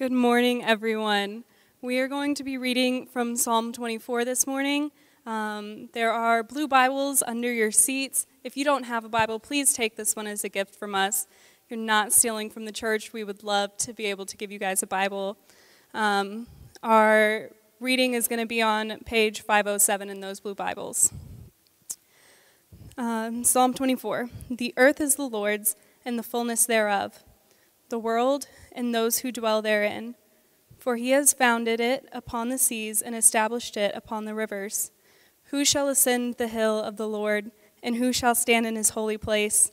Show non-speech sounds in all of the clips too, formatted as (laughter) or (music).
Good morning, everyone. We are going to be reading from Psalm 24 this morning. Um, there are blue Bibles under your seats. If you don't have a Bible, please take this one as a gift from us. You're not stealing from the church. We would love to be able to give you guys a Bible. Um, our reading is going to be on page 507 in those blue Bibles. Um, Psalm 24 The earth is the Lord's, and the fullness thereof, the world and those who dwell therein. For he has founded it upon the seas and established it upon the rivers. Who shall ascend the hill of the Lord, and who shall stand in his holy place?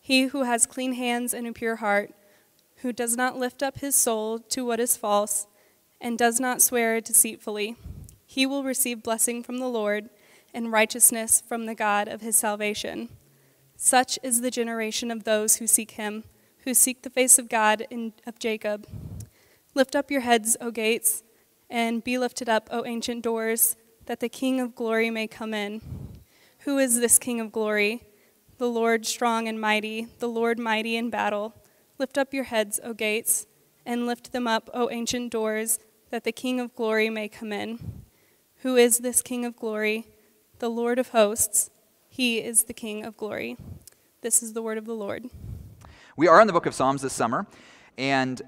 He who has clean hands and a pure heart, who does not lift up his soul to what is false, and does not swear deceitfully. He will receive blessing from the Lord and righteousness from the God of his salvation. Such is the generation of those who seek him who seek the face of God in, of Jacob. Lift up your heads, O gates, and be lifted up, O ancient doors, that the King of glory may come in. Who is this King of glory? The Lord strong and mighty, the Lord mighty in battle. Lift up your heads, O gates, and lift them up, O ancient doors, that the King of glory may come in. Who is this King of glory? The Lord of hosts. He is the King of glory. This is the word of the Lord. We are in the book of Psalms this summer, and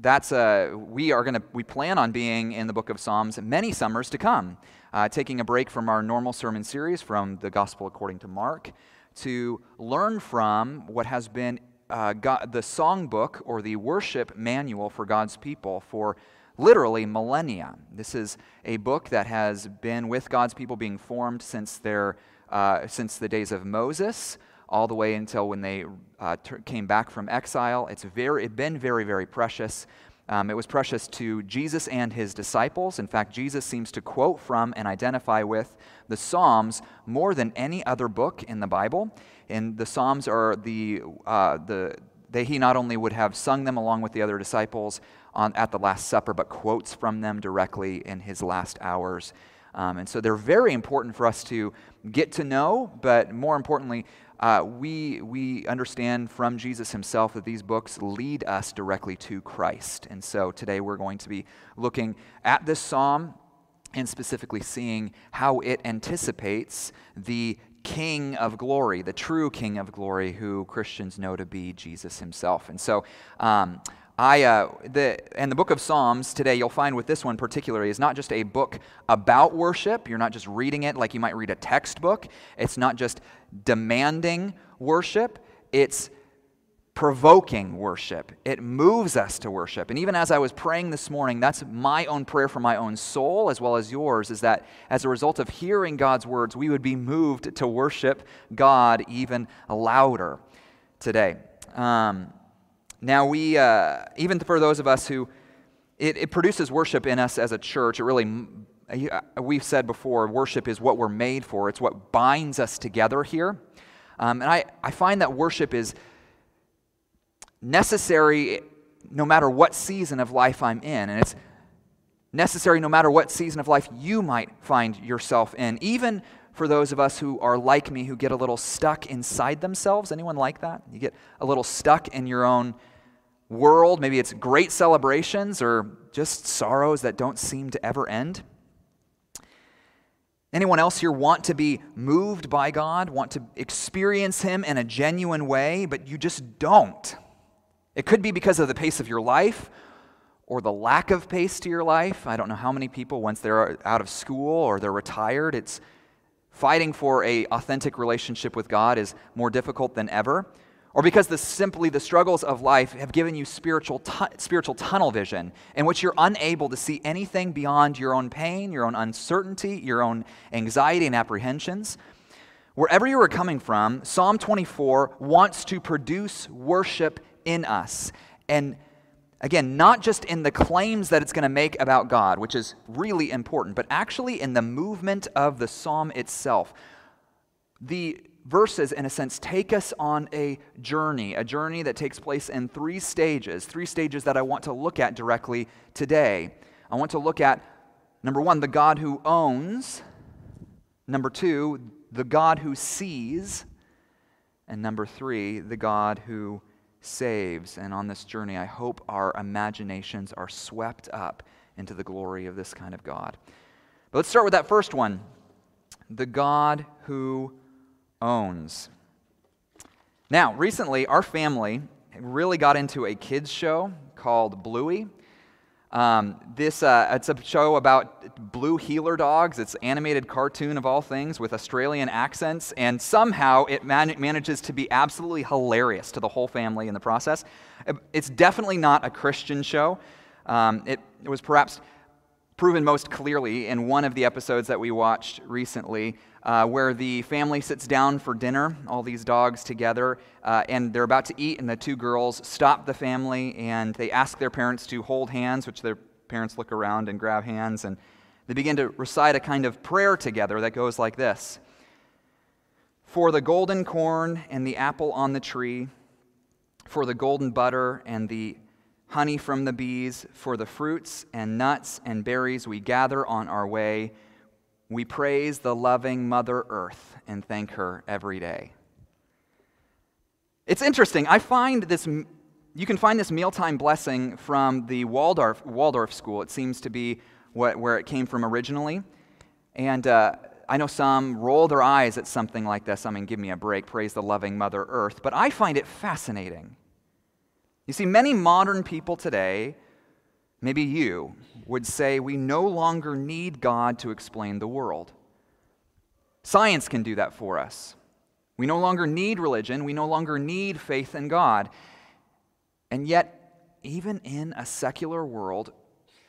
that's uh, we are going to we plan on being in the book of Psalms many summers to come, uh, taking a break from our normal sermon series from the Gospel according to Mark to learn from what has been uh, God, the songbook or the worship manual for God's people for literally millennia. This is a book that has been with God's people being formed since their uh, since the days of Moses all the way until when they uh, came back from exile. It's very, it's been very, very precious. Um, it was precious to Jesus and his disciples. In fact, Jesus seems to quote from and identify with the Psalms more than any other book in the Bible. And the Psalms are the, uh, the they, he not only would have sung them along with the other disciples on, at the Last Supper, but quotes from them directly in his last hours. Um, and so they're very important for us to get to know, but more importantly, uh, we, we understand from Jesus himself that these books lead us directly to Christ. And so today we're going to be looking at this psalm and specifically seeing how it anticipates the King of glory, the true King of glory, who Christians know to be Jesus himself. And so, um, I, uh, the, and the book of Psalms today, you'll find with this one particularly, is not just a book about worship. You're not just reading it like you might read a textbook. It's not just demanding worship, it's provoking worship. It moves us to worship. And even as I was praying this morning, that's my own prayer for my own soul as well as yours, is that as a result of hearing God's words, we would be moved to worship God even louder today. Um, now, we, uh, even for those of us who, it, it, produces worship in us as a church. It really, uh, we've said before, worship is what we're made for, it's what binds us together here. Um, and I, I find that worship is necessary no matter what season of life I'm in. And it's necessary no matter what season of life you might find yourself in. Even for those of us who are like me, who get a little stuck inside themselves. Anyone like that? You get a little stuck in your own world. Maybe it's great celebrations or just sorrows that don't seem to ever end. Anyone else here want to be moved by God, want to experience Him in a genuine way, but you just don't? It could be because of the pace of your life or the lack of pace to your life. I don't know how many people, once they're out of school or they're retired, it's fighting for a authentic relationship with God is more difficult than ever or because the, simply the struggles of life have given you spiritual, tu- spiritual tunnel vision in which you're unable to see anything beyond your own pain, your own uncertainty, your own anxiety and apprehensions. Wherever you are coming from, Psalm 24 wants to produce worship in us. And again, not just in the claims that it's going to make about God, which is really important, but actually in the movement of the psalm itself. The verses, in a sense, take us on a journey, a journey that takes place in three stages, three stages that I want to look at directly today. I want to look at, number one, the God who owns, number two, the God who sees, and number three, the God who saves. And on this journey, I hope our imaginations are swept up into the glory of this kind of God. But let's start with that first one the God who owns. Now, recently, our family really got into a kids' show called Bluey. Um, this uh, it's a show about blue heeler dogs. It's animated cartoon of all things with Australian accents, and somehow it man- manages to be absolutely hilarious to the whole family in the process. It's definitely not a Christian show. Um, it, it was perhaps proven most clearly in one of the episodes that we watched recently uh, where the family sits down for dinner, all these dogs together, uh, and they're about to eat, and the two girls stop the family and they ask their parents to hold hands, which their parents look around and grab hands, and they begin to recite a kind of prayer together that goes like this. For the golden corn and the apple on the tree, for the golden butter and the honey from the bees, for the fruits and nuts and berries we gather on our way we praise the loving Mother Earth and thank her every day. It's interesting. I find this, you can find this mealtime blessing from the Waldorf, Waldorf school. It seems to be what, where it came from originally. And uh, I know some roll their eyes at something like this. I mean, give me a break, praise the loving Mother Earth. But I find it fascinating. You see, many modern people today maybe you, would say we no longer need God to explain the world. Science can do that for us. We no longer need religion. We no longer need faith in God. And yet, even in a secular world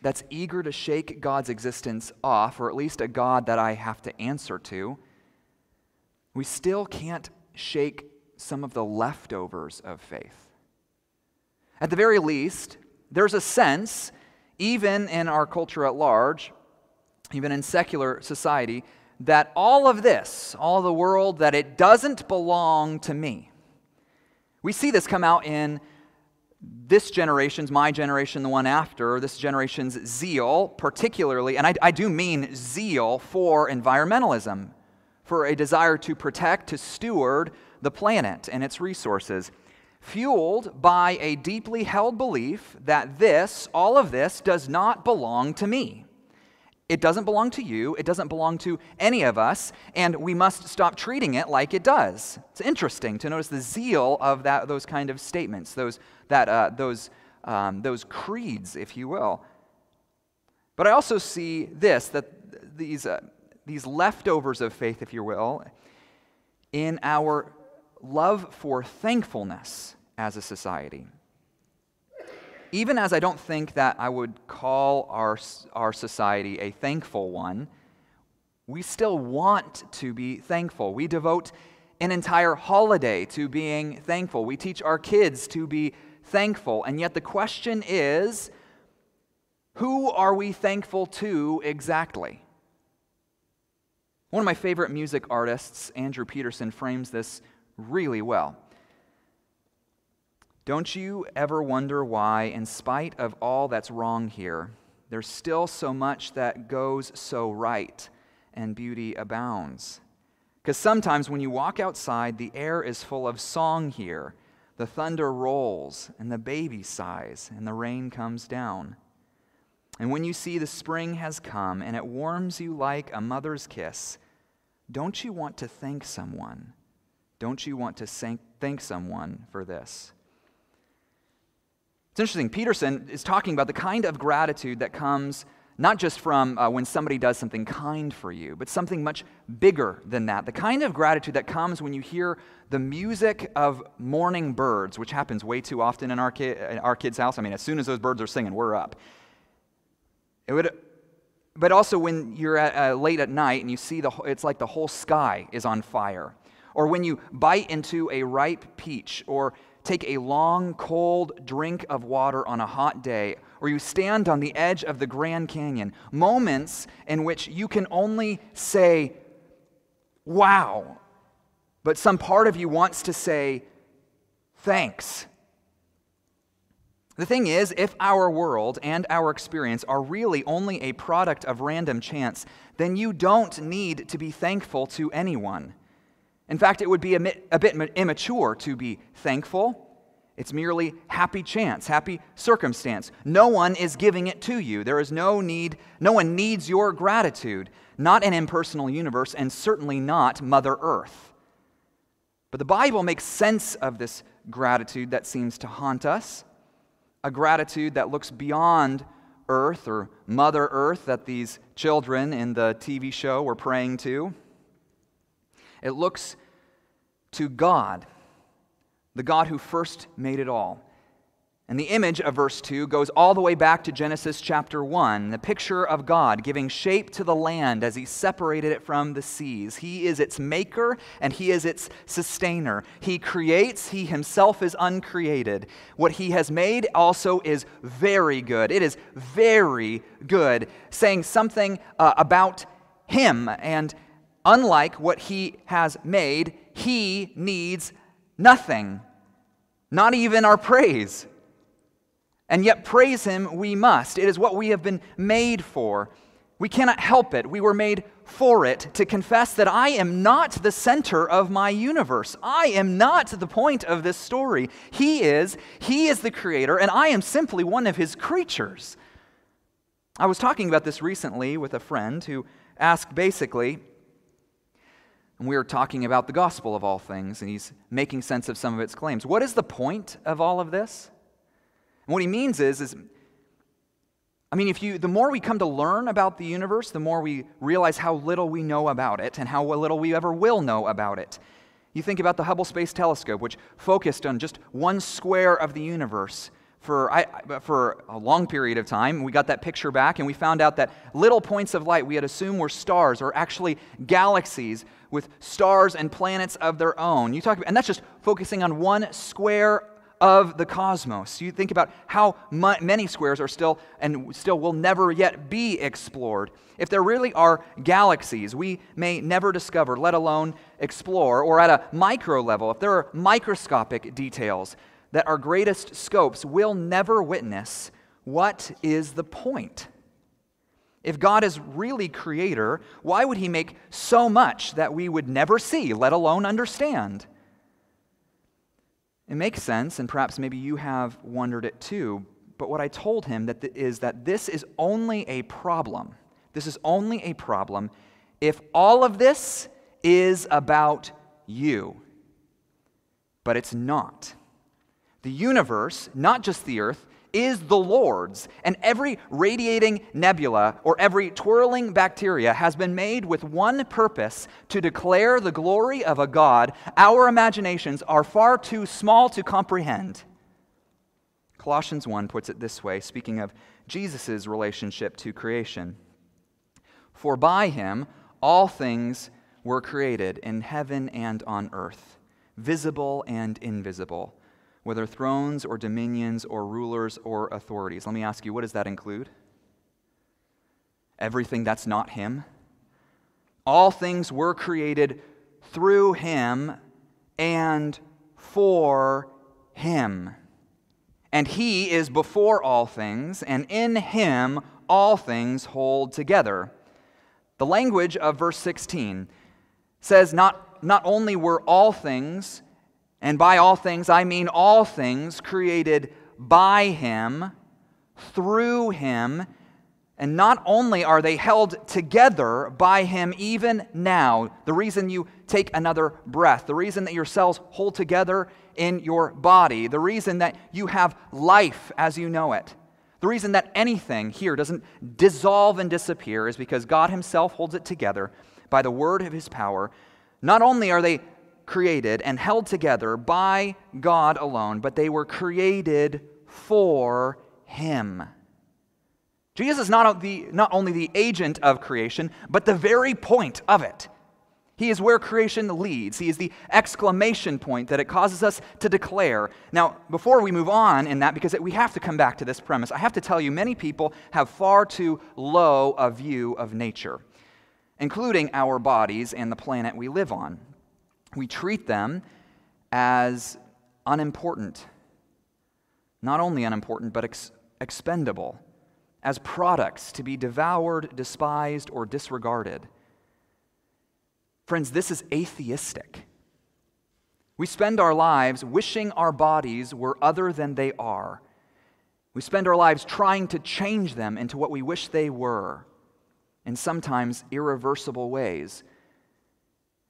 that's eager to shake God's existence off, or at least a God that I have to answer to, we still can't shake some of the leftovers of faith. At the very least, there's a sense even in our culture at large, even in secular society, that all of this, all the world, that it doesn't belong to me. We see this come out in this generation's, my generation, the one after, this generation's zeal, particularly, and I, I do mean zeal for environmentalism, for a desire to protect, to steward the planet and its resources fueled by a deeply held belief that this, all of this, does not belong to me. It doesn't belong to you. It doesn't belong to any of us, and we must stop treating it like it does. It's interesting to notice the zeal of that, those kind of statements, those, that, uh, those, um, those creeds, if you will. But I also see this that these, uh, these leftovers of faith, if you will, in our love for thankfulness as a society. Even as I don't think that I would call our, our society a thankful one, we still want to be thankful. We devote an entire holiday to being thankful. We teach our kids to be thankful. And yet the question is who are we thankful to exactly? One of my favorite music artists, Andrew Peterson, frames this really well. Don't you ever wonder why, in spite of all that's wrong here, there's still so much that goes so right and beauty abounds? Because sometimes when you walk outside, the air is full of song here. The thunder rolls, and the baby sighs, and the rain comes down. And when you see the spring has come and it warms you like a mother's kiss, don't you want to thank someone? Don't you want to thank someone for this? It's interesting. Peterson is talking about the kind of gratitude that comes not just from uh, when somebody does something kind for you, but something much bigger than that. The kind of gratitude that comes when you hear the music of morning birds, which happens way too often in our, ki- in our kids' house. I mean, as soon as those birds are singing, we're up. It would, but also when you're at, uh, late at night and you see the, it's like the whole sky is on fire or when you bite into a ripe peach, or take a long, cold drink of water on a hot day, or you stand on the edge of the Grand Canyon. Moments in which you can only say, wow, but some part of you wants to say, thanks. The thing is, if our world and our experience are really only a product of random chance, then you don't need to be thankful to anyone. In fact, it would be a bit, immature to be thankful. It's merely happy chance, happy circumstance. No one is giving it to you. There is no need, no one needs your gratitude. Not an impersonal universe, and certainly not Mother Earth. But the Bible makes sense of this gratitude that seems to haunt us, a gratitude that looks beyond Earth or Mother Earth that these children in the TV show were praying to. It looks to God the God who first made it all. And the image of verse 2 goes all the way back to Genesis chapter 1, the picture of God giving shape to the land as he separated it from the seas. He is its maker and he is its sustainer. He creates, he himself is uncreated. What he has made also is very good. It is very good, saying something uh, about him. And unlike what he has made, he needs Nothing. Not even our praise. And yet, praise Him we must. It is what we have been made for. We cannot help it. We were made for it to confess that I am not the center of my universe. I am not the point of this story. He is. He is the creator, and I am simply one of His creatures. I was talking about this recently with a friend who asked basically, and we are talking about the gospel of all things, and he's making sense of some of its claims. What is the point of all of this? And what he means is, is I mean, if you, the more we come to learn about the universe, the more we realize how little we know about it and how little we ever will know about it. You think about the Hubble Space Telescope, which focused on just one square of the universe for, I, for a long period of time. We got that picture back, and we found out that little points of light we had assumed were stars are actually galaxies with stars and planets of their own. You talk about, and that's just focusing on one square of the cosmos. You think about how many squares are still and still will never yet be explored. If there really are galaxies we may never discover, let alone explore, or at a micro level, if there are microscopic details that our greatest scopes will never witness, what is the point? If God is really creator, why would he make so much that we would never see, let alone understand? It makes sense, and perhaps maybe you have wondered it too. But what I told him that th- is that this is only a problem. This is only a problem if all of this is about you. But it's not. The universe, not just the earth, is the Lord's, and every radiating nebula or every twirling bacteria has been made with one purpose to declare the glory of a God our imaginations are far too small to comprehend. Colossians 1 puts it this way, speaking of Jesus' relationship to creation For by him all things were created in heaven and on earth, visible and invisible whether thrones or dominions or rulers or authorities. Let me ask you, what does that include? Everything that's not Him. All things were created through Him and for Him. And He is before all things, and in Him all things hold together. The language of verse 16 says not, not only were all things and by all things, I mean all things created by him, through him, and not only are they held together by him even now, the reason you take another breath, the reason that your cells hold together in your body, the reason that you have life as you know it, the reason that anything here doesn't dissolve and disappear is because God Himself holds it together by the word of His power. Not only are they created and held together by God alone, but they were created for Him. Jesus is not, the, not only the agent of creation, but the very point of it. He is where creation leads. He is the exclamation point that it causes us to declare. Now, before we move on in that, because we have to come back to this premise, I have to tell you many people have far too low a view of nature, including our bodies and the planet we live on we treat them as unimportant. Not only unimportant, but ex- expendable, as products to be devoured, despised, or disregarded. Friends, this is atheistic. We spend our lives wishing our bodies were other than they are. We spend our lives trying to change them into what we wish they were, in sometimes irreversible ways.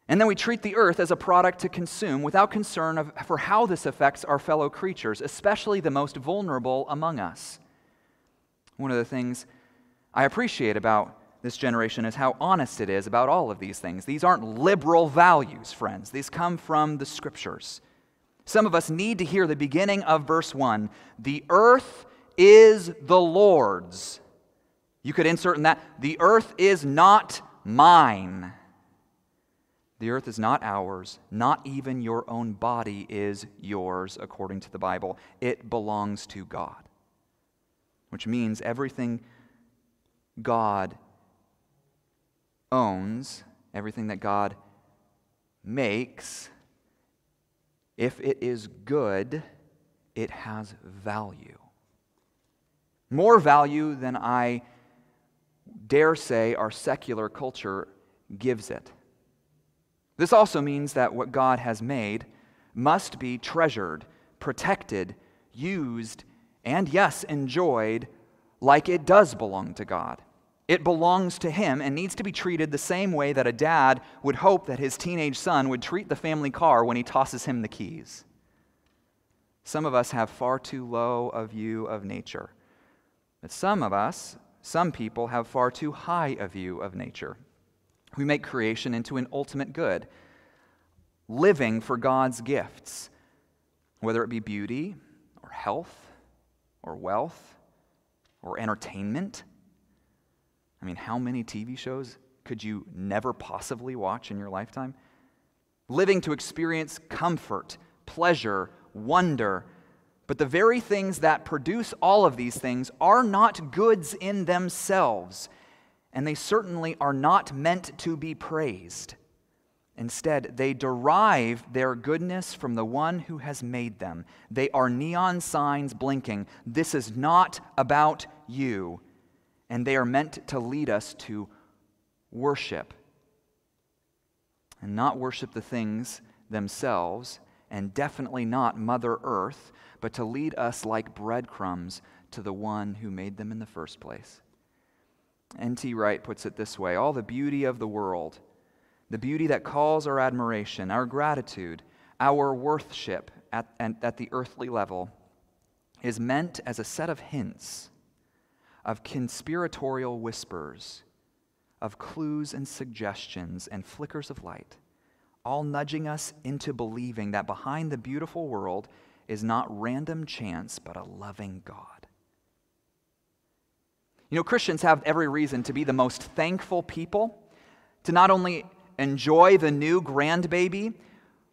And then we treat the earth as a product to consume without concern of, for how this affects our fellow creatures, especially the most vulnerable among us. One of the things I appreciate about this generation is how honest it is about all of these things. These aren't liberal values, friends, these come from the scriptures. Some of us need to hear the beginning of verse 1 The earth is the Lord's. You could insert in that, the earth is not mine. The earth is not ours. Not even your own body is yours, according to the Bible. It belongs to God, which means everything God owns, everything that God makes, if it is good, it has value. More value than I dare say our secular culture gives it. This also means that what God has made must be treasured, protected, used, and yes, enjoyed like it does belong to God. It belongs to him and needs to be treated the same way that a dad would hope that his teenage son would treat the family car when he tosses him the keys. Some of us have far too low a view of nature. But some of us, some people, have far too high a view of nature. We make creation into an ultimate good, living for God's gifts, whether it be beauty or health or wealth or entertainment. I mean, how many TV shows could you never possibly watch in your lifetime? Living to experience comfort, pleasure, wonder, but the very things that produce all of these things are not goods in themselves, and they certainly are not meant to be praised. Instead, they derive their goodness from the one who has made them. They are neon signs blinking. This is not about you. And they are meant to lead us to worship. And not worship the things themselves, and definitely not Mother Earth, but to lead us like breadcrumbs to the one who made them in the first place. N.T. Wright puts it this way All the beauty of the world, the beauty that calls our admiration, our gratitude, our worthship at, at the earthly level, is meant as a set of hints, of conspiratorial whispers, of clues and suggestions and flickers of light, all nudging us into believing that behind the beautiful world is not random chance, but a loving God. You know, Christians have every reason to be the most thankful people, to not only enjoy the new grandbaby,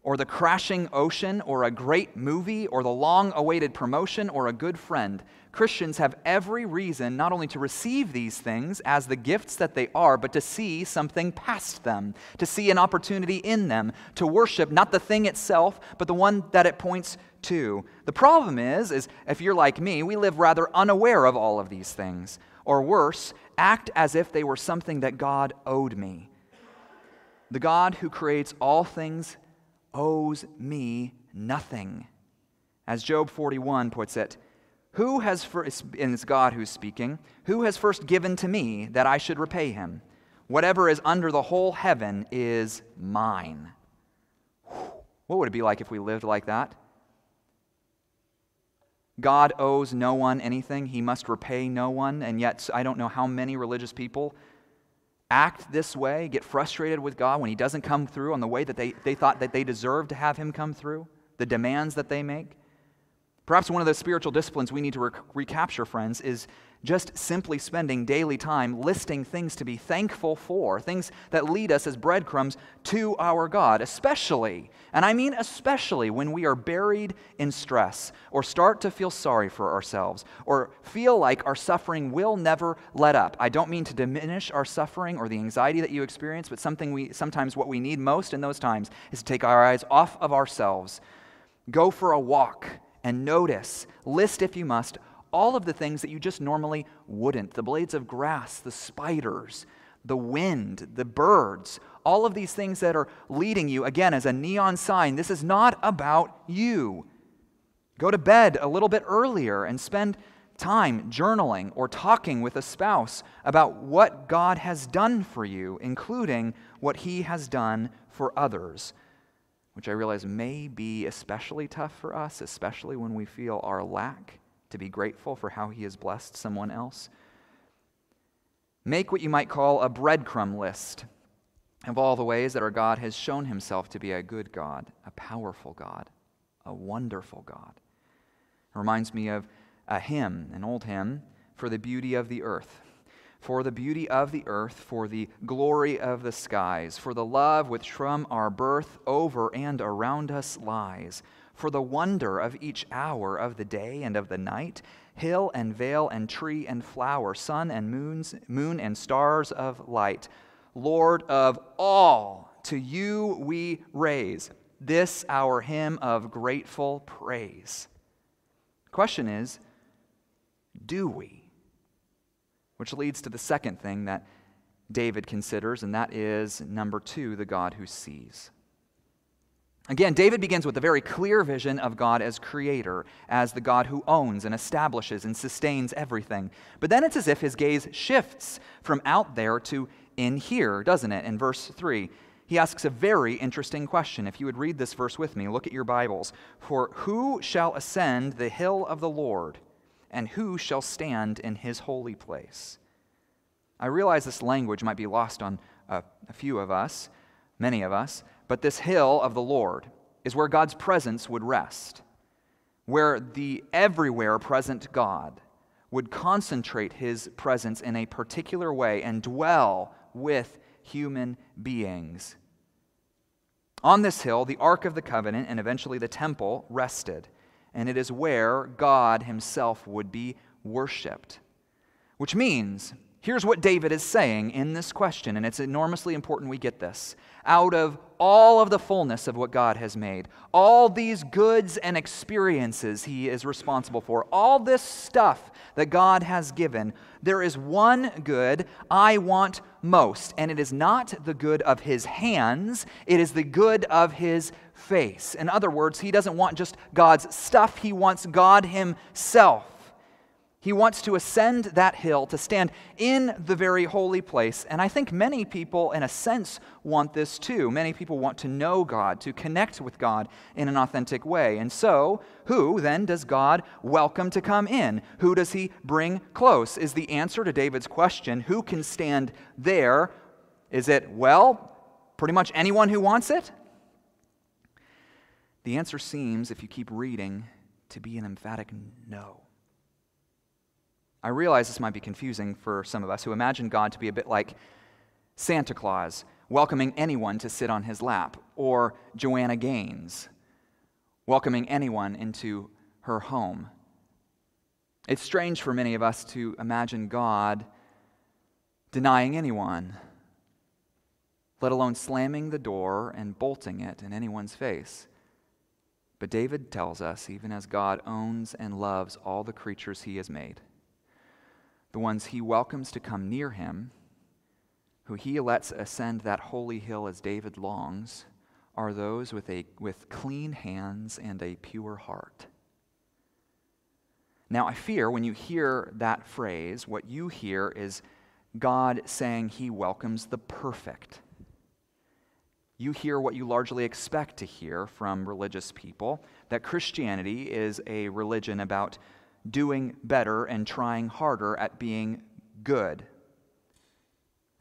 or the crashing ocean, or a great movie, or the long awaited promotion, or a good friend. Christians have every reason not only to receive these things as the gifts that they are, but to see something past them, to see an opportunity in them, to worship not the thing itself, but the one that it points to. The problem is, is if you're like me, we live rather unaware of all of these things. Or worse, act as if they were something that God owed me. The God who creates all things owes me nothing. As Job 41 puts it, who has first, and it's God who's speaking, who has first given to me that I should repay him? Whatever is under the whole heaven is mine. What would it be like if we lived like that? God owes no one anything, he must repay no one, and yet I don't know how many religious people act this way, get frustrated with God when He doesn't come through on the way that they, they thought that they deserved to have Him come through, the demands that they make. Perhaps one of the spiritual disciplines we need to recapture, friends, is just simply spending daily time listing things to be thankful for, things that lead us as breadcrumbs to our God, especially, and I mean especially when we are buried in stress or start to feel sorry for ourselves or feel like our suffering will never let up. I don't mean to diminish our suffering or the anxiety that you experience, but something we sometimes what we need most in those times is to take our eyes off of ourselves. Go for a walk and notice, list if you must, all of the things that you just normally wouldn't the blades of grass, the spiders, the wind, the birds, all of these things that are leading you, again, as a neon sign. This is not about you. Go to bed a little bit earlier and spend time journaling or talking with a spouse about what God has done for you, including what He has done for others, which I realize may be especially tough for us, especially when we feel our lack, to be grateful for how He has blessed someone else. Make what you might call a breadcrumb list of all the ways that our God has shown himself to be a good God, a powerful God, a wonderful God. It reminds me of a hymn, an old hymn, for the beauty of the earth. For the beauty of the earth, for the glory of the skies, for the love which from our birth over and around us lies, for the wonder of each hour of the day and of the night, hill and vale and tree and flower, sun and moons, moon and stars of light Lord of all, to you we raise this our hymn of grateful praise. question is, do we? Which leads to the second thing that David considers, and that is number two, the God who sees. Again, David begins with a very clear vision of God as creator, as the God who owns and establishes and sustains everything. But then it's as if his gaze shifts from out there to in here, doesn't it? In verse 3, he asks a very interesting question. If you would read this verse with me, look at your Bibles. For who shall ascend the hill of the Lord, and who shall stand in his holy place? I realize this language might be lost on a, a few of us, many of us, but this hill of the Lord is where God's presence would rest, where the everywhere present God would concentrate his presence in a particular way and dwell with human beings. On this hill, the Ark of the Covenant and eventually the temple rested, and it is where God himself would be worshiped. Which means, here's what David is saying in this question, and it's enormously important we get this. Out of all of the fullness of what God has made, all these goods and experiences He is responsible for, all this stuff that God has given, there is one good I want most, and it is not the good of His hands, it is the good of His face. In other words, He doesn't want just God's stuff, He wants God Himself. He wants to ascend that hill to stand in the very holy place. And I think many people, in a sense, want this too. Many people want to know God, to connect with God in an authentic way. And so, who then does God welcome to come in? Who does he bring close? Is the answer to David's question, who can stand there? Is it, well, pretty much anyone who wants it? The answer seems, if you keep reading, to be an emphatic no. I realize this might be confusing for some of us who imagine God to be a bit like Santa Claus, welcoming anyone to sit on his lap, or Joanna Gaines, welcoming anyone into her home. It's strange for many of us to imagine God denying anyone, let alone slamming the door and bolting it in anyone's face. But David tells us, even as God owns and loves all the creatures he has made, the ones he welcomes to come near him, who he lets ascend that holy hill as David longs, are those with, a, with clean hands and a pure heart. Now, I fear when you hear that phrase, what you hear is God saying he welcomes the perfect. You hear what you largely expect to hear from religious people that Christianity is a religion about doing better and trying harder at being good,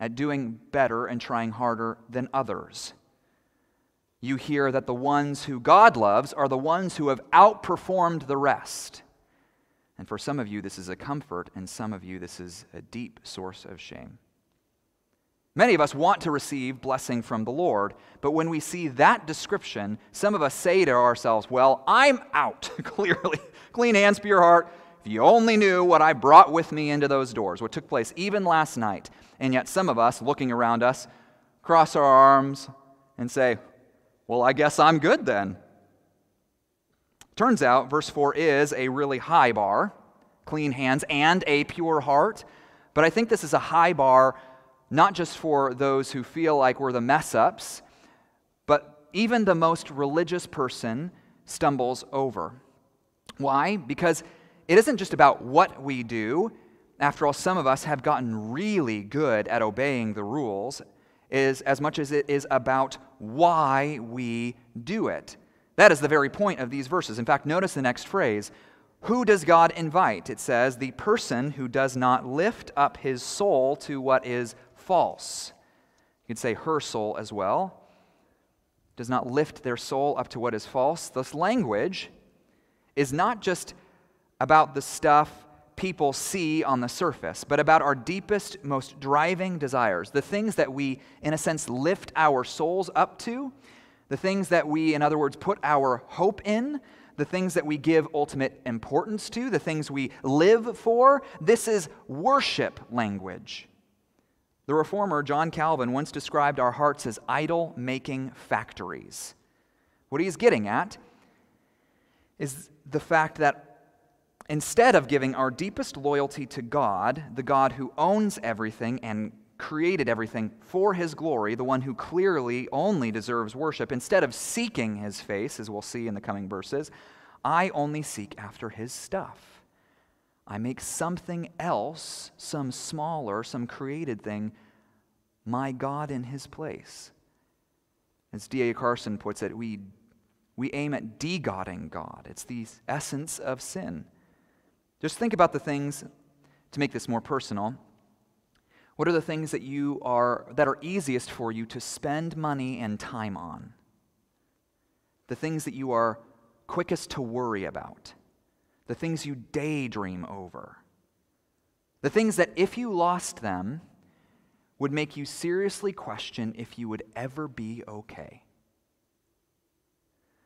at doing better and trying harder than others. You hear that the ones who God loves are the ones who have outperformed the rest. And for some of you, this is a comfort, and some of you, this is a deep source of shame. Many of us want to receive blessing from the Lord, but when we see that description, some of us say to ourselves, Well, I'm out, (laughs) clearly. Clean hands, pure heart. If you only knew what I brought with me into those doors, what took place even last night. And yet, some of us, looking around us, cross our arms and say, Well, I guess I'm good then. Turns out, verse 4 is a really high bar clean hands and a pure heart. But I think this is a high bar not just for those who feel like we're the mess ups, but even the most religious person stumbles over. Why? Because it isn't just about what we do. After all, some of us have gotten really good at obeying the rules, is as much as it is about why we do it. That is the very point of these verses. In fact, notice the next phrase. Who does God invite? It says, the person who does not lift up his soul to what is false. You could say her soul as well. Does not lift their soul up to what is false. This language is not just about the stuff people see on the surface, but about our deepest, most driving desires, the things that we, in a sense, lift our souls up to, the things that we, in other words, put our hope in, the things that we give ultimate importance to, the things we live for. This is worship language. The reformer John Calvin once described our hearts as idol making factories. What he's getting at is the fact that instead of giving our deepest loyalty to God, the God who owns everything and created everything for his glory, the one who clearly only deserves worship, instead of seeking his face, as we'll see in the coming verses, I only seek after his stuff. I make something else, some smaller, some created thing, my God in his place. As D.A. Carson puts it, we, we aim at de-godding God. It's the essence of sin. Just think about the things, to make this more personal, what are the things that you are that are easiest for you to spend money and time on? The things that you are quickest to worry about the things you daydream over, the things that, if you lost them, would make you seriously question if you would ever be okay.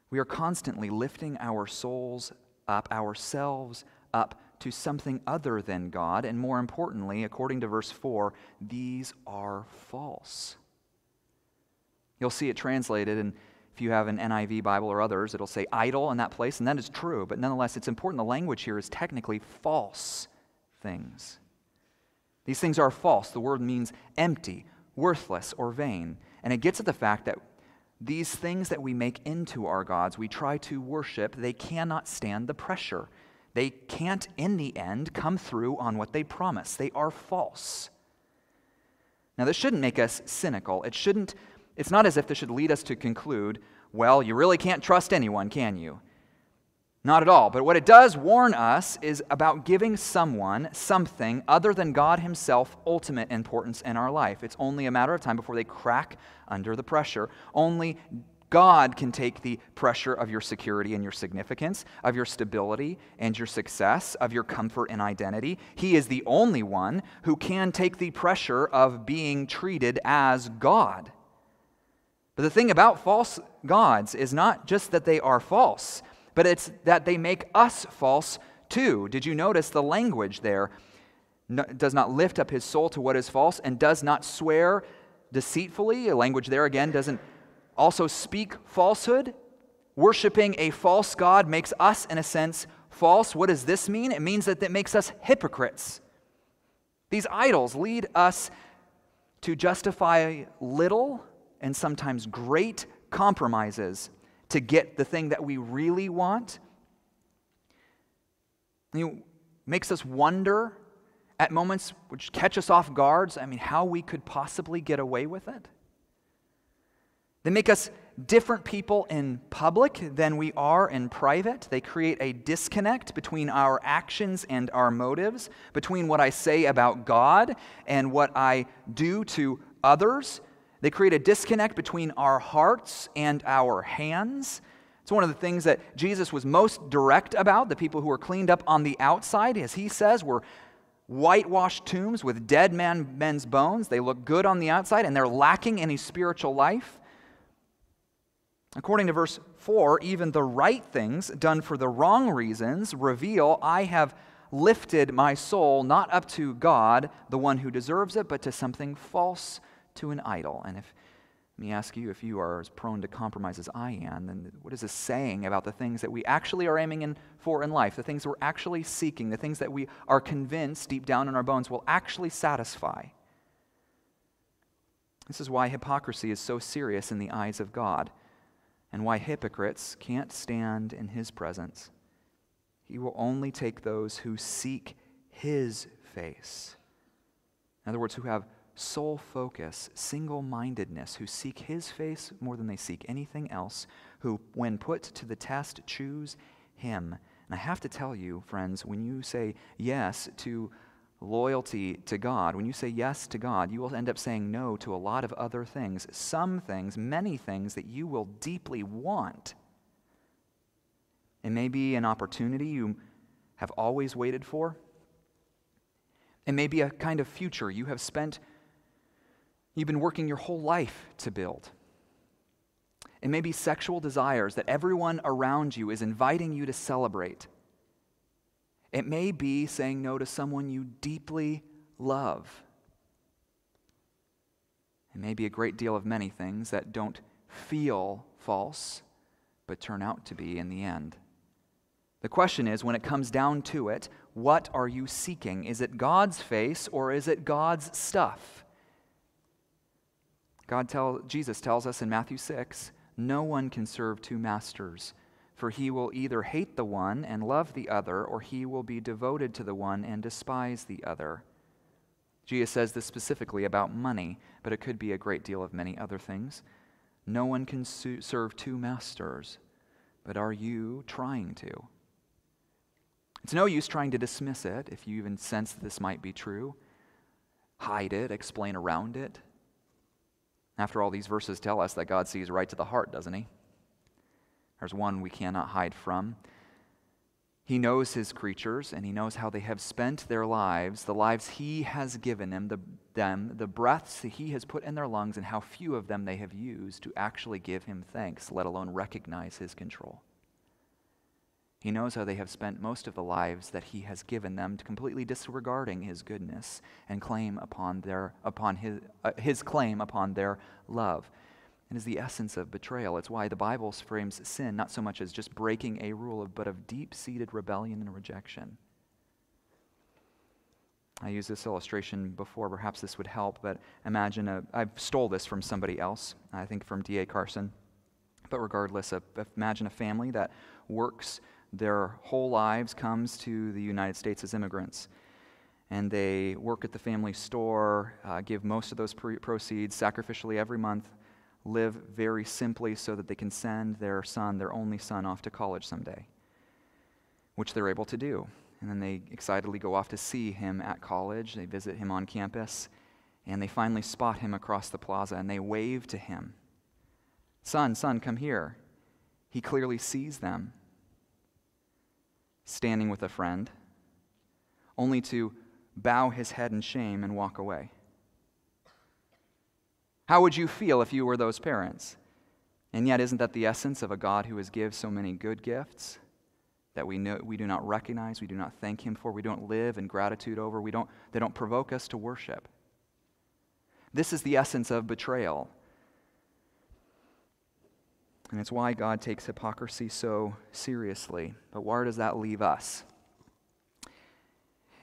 We are constantly lifting our souls up, ourselves up to something other than God, and more importantly, according to verse 4, these are false. You'll see it translated in if you have an NIV Bible or others, it'll say idol in that place, and that is true. But nonetheless, it's important. The language here is technically false things. These things are false. The word means empty, worthless, or vain. And it gets at the fact that these things that we make into our gods, we try to worship, they cannot stand the pressure. They can't, in the end, come through on what they promise. They are false. Now, this shouldn't make us cynical. It shouldn't it's not as if this should lead us to conclude, well, you really can't trust anyone, can you? Not at all. But what it does warn us is about giving someone something other than God Himself ultimate importance in our life. It's only a matter of time before they crack under the pressure. Only God can take the pressure of your security and your significance, of your stability and your success, of your comfort and identity. He is the only one who can take the pressure of being treated as God. But the thing about false gods is not just that they are false, but it's that they make us false too. Did you notice the language there? No, does not lift up his soul to what is false and does not swear deceitfully. A language there again doesn't also speak falsehood. Worshipping a false God makes us, in a sense, false. What does this mean? It means that it makes us hypocrites. These idols lead us to justify little and sometimes great compromises to get the thing that we really want. It makes us wonder at moments which catch us off guards. I mean, how we could possibly get away with it. They make us different people in public than we are in private. They create a disconnect between our actions and our motives, between what I say about God and what I do to others. They create a disconnect between our hearts and our hands. It's one of the things that Jesus was most direct about. The people who are cleaned up on the outside, as he says, were whitewashed tombs with dead man, men's bones. They look good on the outside and they're lacking any spiritual life. According to verse 4, even the right things done for the wrong reasons reveal I have lifted my soul not up to God, the one who deserves it, but to something false to an idol. And if let me ask you if you are as prone to compromise as I am, then what is this saying about the things that we actually are aiming in, for in life, the things we're actually seeking, the things that we are convinced deep down in our bones will actually satisfy? This is why hypocrisy is so serious in the eyes of God and why hypocrites can't stand in his presence. He will only take those who seek his face. In other words, who have sole focus, single mindedness, who seek his face more than they seek anything else, who, when put to the test, choose him. And I have to tell you, friends, when you say yes to loyalty to God, when you say yes to God, you will end up saying no to a lot of other things, some things, many things that you will deeply want. It may be an opportunity you have always waited for. It may be a kind of future you have spent, you've been working your whole life to build. It may be sexual desires that everyone around you is inviting you to celebrate. It may be saying no to someone you deeply love. It may be a great deal of many things that don't feel false, but turn out to be in the end. The question is when it comes down to it, what are you seeking? Is it God's face or is it God's stuff? God tell, Jesus tells us in Matthew 6 no one can serve two masters, for he will either hate the one and love the other, or he will be devoted to the one and despise the other. Jesus says this specifically about money, but it could be a great deal of many other things. No one can su- serve two masters, but are you trying to? It's no use trying to dismiss it if you even sense that this might be true. Hide it, explain around it. After all, these verses tell us that God sees right to the heart, doesn't He? There's one we cannot hide from. He knows His creatures, and He knows how they have spent their lives, the lives He has given them, the, them, the breaths that He has put in their lungs, and how few of them they have used to actually give Him thanks, let alone recognize His control. He knows how they have spent most of the lives that he has given them, completely disregarding his goodness and claim upon their upon his uh, his claim upon their love. It is the essence of betrayal. It's why the Bible frames sin not so much as just breaking a rule, but of deep-seated rebellion and rejection. I used this illustration before. Perhaps this would help, but imagine a, I stole this from somebody else. I think from D.A. Carson. But regardless, a, imagine a family that works their whole lives comes to the United States as immigrants. And they work at the family store, uh, give most of those pre- proceeds sacrificially every month, live very simply so that they can send their son, their only son, off to college someday, which they're able to do. And then they excitedly go off to see him at college. They visit him on campus, and they finally spot him across the plaza and they wave to him Son, son, come here. He clearly sees them standing with a friend, only to bow his head in shame and walk away. How would you feel if you were those parents? And yet, isn't that the essence of a God who has given so many good gifts that we, know, we do not recognize, we do not thank Him for, we don't live in gratitude over, we don't, they don't provoke us to worship? This is the essence of betrayal. And it's why God takes hypocrisy so seriously. But where does that leave us?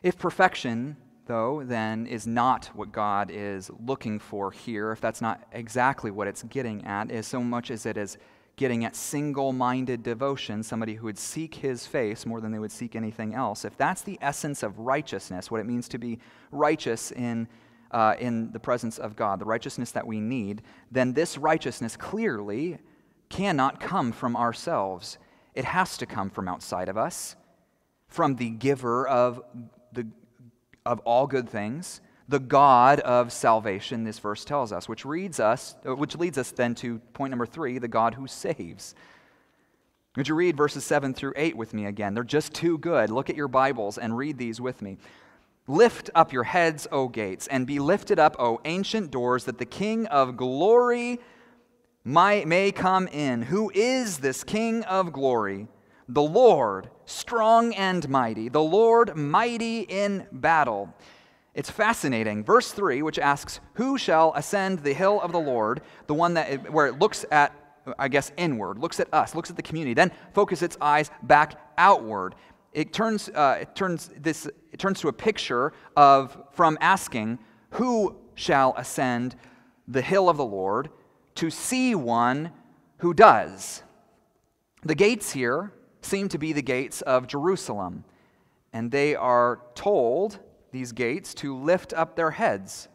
If perfection, though, then is not what God is looking for here, if that's not exactly what it's getting at, is so much as it is getting at single minded devotion, somebody who would seek his face more than they would seek anything else, if that's the essence of righteousness, what it means to be righteous in, uh, in the presence of God, the righteousness that we need, then this righteousness clearly cannot come from ourselves. It has to come from outside of us, from the giver of, the, of all good things, the God of salvation, this verse tells us, which, reads us, uh, which leads us then to point number three the God who saves. Would you read verses 7 through 8 with me again? They're just too good. Look at your Bibles and read these with me. Lift up your heads, O gates, and be lifted up, O ancient doors, that the King of glory may, may come in. Who is this King of glory? The Lord, strong and mighty, the Lord mighty in battle. It's fascinating. Verse 3, which asks, Who shall ascend the hill of the Lord? The one that, where it looks at, I guess, inward, looks at us, looks at the community, then focuses its eyes back outward. It turns, uh, it turns, this, it turns to a picture of, from asking, Who shall ascend the hill of the Lord to see one who does. The gates here seem to be the gates of Jerusalem, and they are told, these gates, to lift up their heads.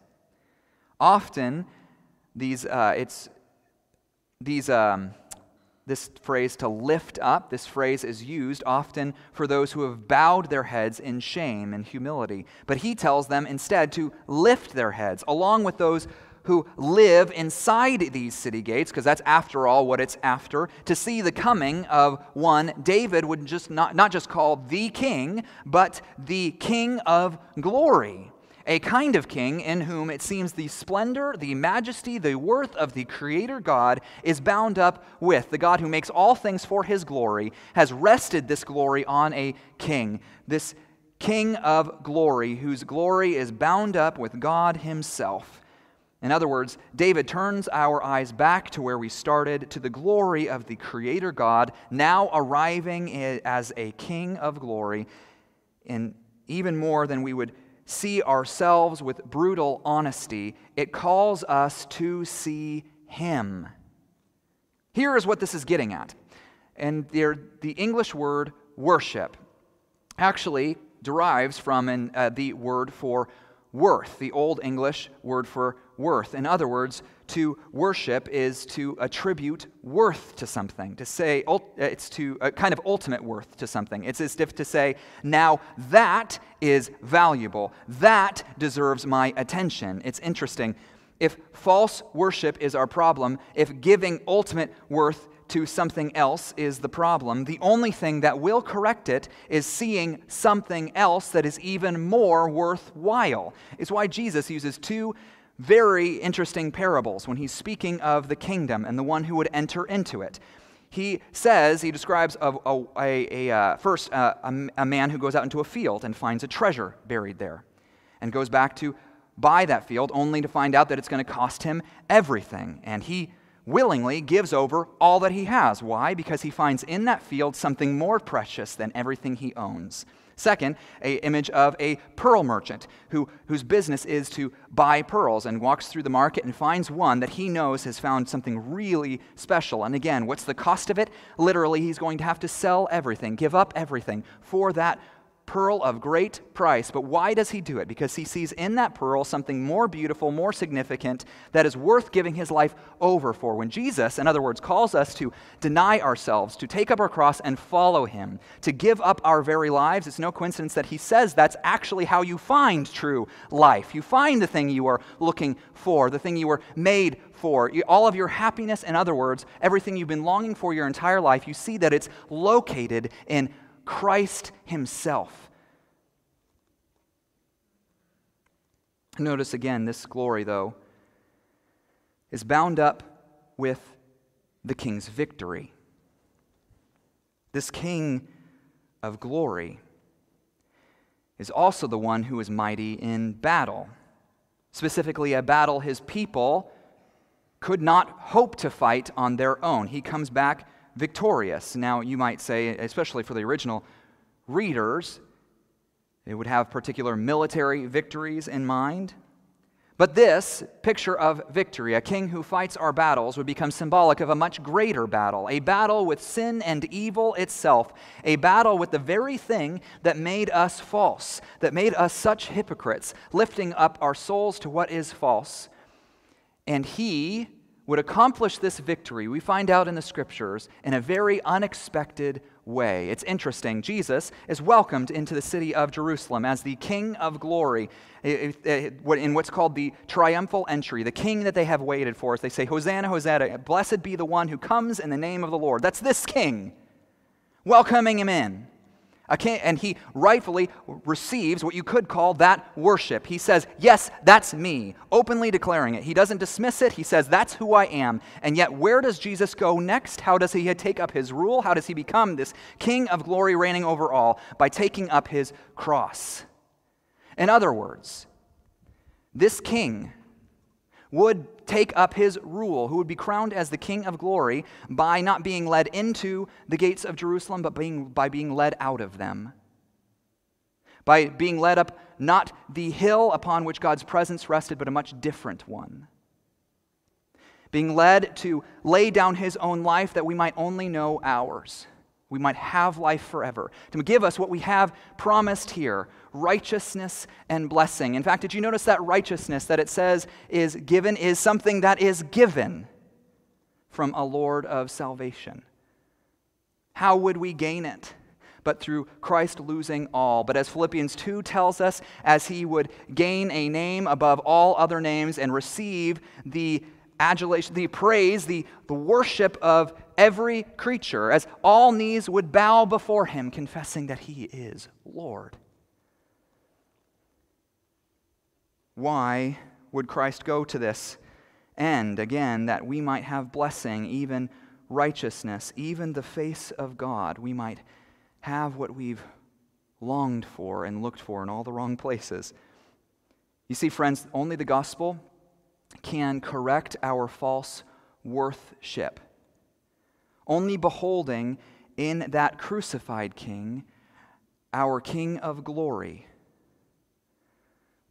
Often, these, uh, it's, these, um, this phrase to lift up, this phrase is used often for those who have bowed their heads in shame and humility. But he tells them instead to lift their heads, along with those who live inside these city gates, because that's after all what it's after, to see the coming of one David would just not, not just call the king, but the king of glory a kind of king in whom it seems the splendor, the majesty, the worth of the Creator God is bound up with. The God who makes all things for his glory has rested this glory on a king, this king of glory, whose glory is bound up with God himself. In other words, David turns our eyes back to where we started, to the glory of the Creator God, now arriving as a King of glory, and even more than we would see ourselves with brutal honesty, it calls us to see Him. Here is what this is getting at. And the English word worship actually derives from an, uh, the word for worth, the Old English word for worth. In other words, to worship is to attribute worth to something, to say uh, it's to a kind of ultimate worth to something. It's as if to say, now that is valuable, that deserves my attention. It's interesting. If false worship is our problem, if giving ultimate worth to something else is the problem. The only thing that will correct it is seeing something else that is even more worthwhile. It's why Jesus uses two very interesting parables when he's speaking of the kingdom and the one who would enter into it. He says, he describes a, a, a, a uh, first uh, a, man who goes out into a field and finds a treasure buried there and goes back to buy that field only to find out that it's going to cost him everything. And he willingly gives over all that he has. Why? Because he finds in that field something more precious than everything he owns. Second, a image of a pearl merchant who, whose business is to buy pearls and walks through the market and finds one that he knows has found something really special. And again, what's the cost of it? Literally, he's going to have to sell everything, give up everything for that pearl of great price. But why does he do it? Because he sees in that pearl something more beautiful, more significant, that is worth giving his life over for. When Jesus, in other words, calls us to deny ourselves, to take up our cross and follow him, to give up our very lives, it's no coincidence that he says that's actually how you find true life. You find the thing you are looking for, the thing you were made for. All of your happiness, in other words, everything you've been longing for your entire life, you see that it's located in Christ Himself. Notice again, this glory, though, is bound up with the king's victory. This king of glory is also the one who is mighty in battle, specifically, a battle his people could not hope to fight on their own. He comes back victorious. Now, you might say, especially for the original readers, they would have particular military victories in mind. But this picture of victory, a king who fights our battles, would become symbolic of a much greater battle, a battle with sin and evil itself, a battle with the very thing that made us false, that made us such hypocrites, lifting up our souls to what is false. And he would accomplish this victory, we find out in the scriptures, in a very unexpected way. It's interesting. Jesus is welcomed into the city of Jerusalem as the King of glory in what's called the triumphal entry, the King that they have waited for. As they say, Hosanna, Hosanna, blessed be the one who comes in the name of the Lord. That's this King, welcoming him in and he rightfully receives what you could call that worship. He says, Yes, that's me, openly declaring it. He doesn't dismiss it. He says, That's who I am. And yet, where does Jesus go next? How does he take up his rule? How does he become this king of glory reigning over all? By taking up his cross. In other words, this king would take up his rule, who would be crowned as the King of glory by not being led into the gates of Jerusalem, but being, by being led out of them. By being led up not the hill upon which God's presence rested, but a much different one. being led to lay down his own life that we might only know ours. We might have life forever, to give us what we have promised here righteousness and blessing. In fact, did you notice that righteousness that it says is given is something that is given from a Lord of salvation? How would we gain it? But through Christ losing all. But as Philippians 2 tells us, as he would gain a name above all other names and receive the adulation, the praise, the, the worship of every creature, as all knees would bow before him, confessing that he is Lord. Why would Christ go to this end? Again, that we might have blessing, even righteousness, even the face of God. We might have what we've longed for and looked for in all the wrong places. You see, friends, only the gospel can correct our false worthship. Only beholding in that crucified King our King of glory.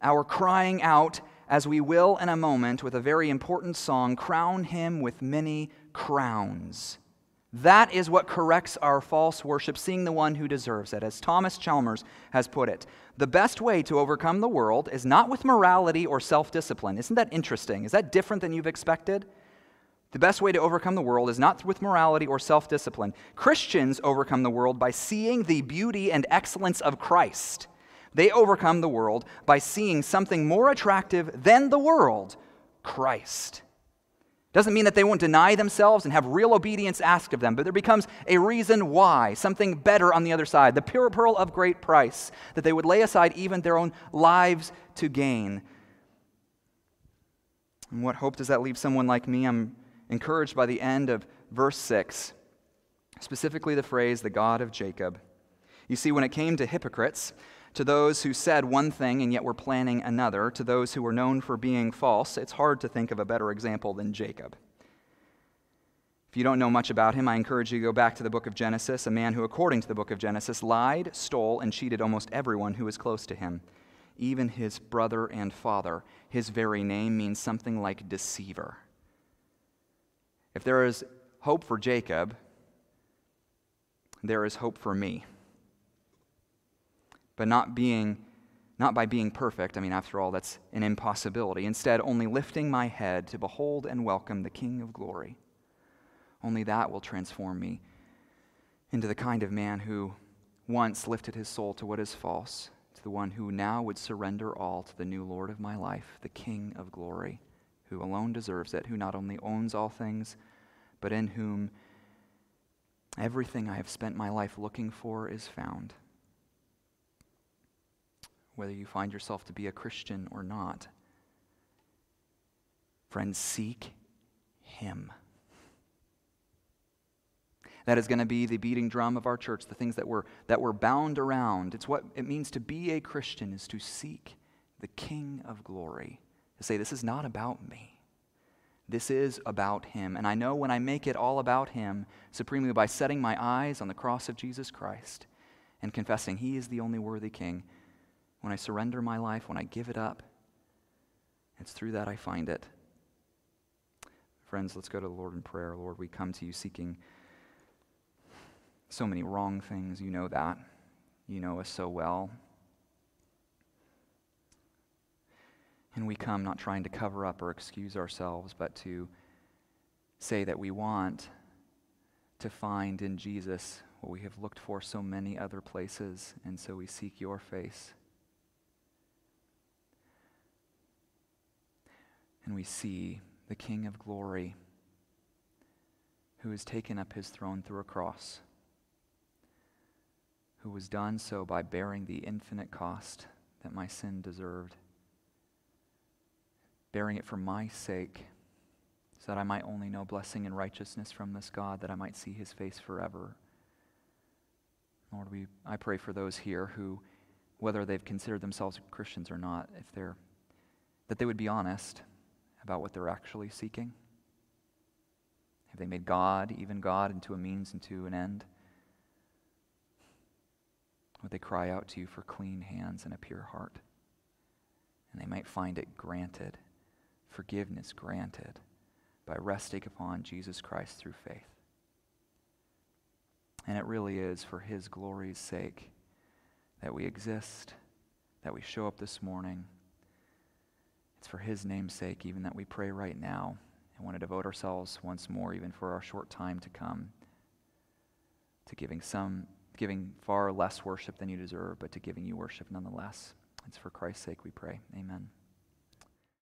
Our crying out, as we will in a moment with a very important song, crown him with many crowns. That is what corrects our false worship, seeing the one who deserves it. As Thomas Chalmers has put it, the best way to overcome the world is not with morality or self discipline. Isn't that interesting? Is that different than you've expected? The best way to overcome the world is not with morality or self discipline. Christians overcome the world by seeing the beauty and excellence of Christ. They overcome the world by seeing something more attractive than the world Christ. Doesn't mean that they won't deny themselves and have real obedience asked of them, but there becomes a reason why, something better on the other side, the pure pearl of great price, that they would lay aside even their own lives to gain. And what hope does that leave someone like me? I'm encouraged by the end of verse 6, specifically the phrase, the God of Jacob. You see, when it came to hypocrites, to those who said one thing and yet were planning another, to those who were known for being false, it's hard to think of a better example than Jacob. If you don't know much about him, I encourage you to go back to the book of Genesis, a man who, according to the book of Genesis, lied, stole, and cheated almost everyone who was close to him, even his brother and father. His very name means something like deceiver. If there is hope for Jacob, there is hope for me but not being not by being perfect. I mean, after all, that's an impossibility. Instead, only lifting my head to behold and welcome the King of glory. Only that will transform me into the kind of man who once lifted his soul to what is false, to the one who now would surrender all to the new Lord of my life, the King of glory, who alone deserves it, who not only owns all things, but in whom everything I have spent my life looking for is found whether you find yourself to be a Christian or not. Friends, seek Him. That is going to be the beating drum of our church, the things that we're, that we're bound around. It's what it means to be a Christian, is to seek the King of glory. To say, this is not about me. This is about Him. And I know when I make it all about Him, supremely by setting my eyes on the cross of Jesus Christ and confessing He is the only worthy King, when I surrender my life, when I give it up, it's through that I find it. Friends, let's go to the Lord in prayer. Lord, we come to you seeking so many wrong things. You know that. You know us so well. And we come not trying to cover up or excuse ourselves, but to say that we want to find in Jesus what we have looked for so many other places, and so we seek your face. And we see the King of glory who has taken up his throne through a cross, who was done so by bearing the infinite cost that my sin deserved, bearing it for my sake, so that I might only know blessing and righteousness from this God, that I might see his face forever. Lord, we, I pray for those here who, whether they've considered themselves Christians or not, if they're, that they would be honest about what they're actually seeking? Have they made God, even God, into a means and to an end? Would they cry out to you for clean hands and a pure heart? And they might find it granted, forgiveness granted, by resting upon Jesus Christ through faith. And it really is for His glory's sake that we exist, that we show up this morning. It's for His name's sake, even that we pray right now and want to devote ourselves once more, even for our short time to come, to giving some, giving far less worship than you deserve, but to giving you worship nonetheless. It's for Christ's sake we pray. Amen.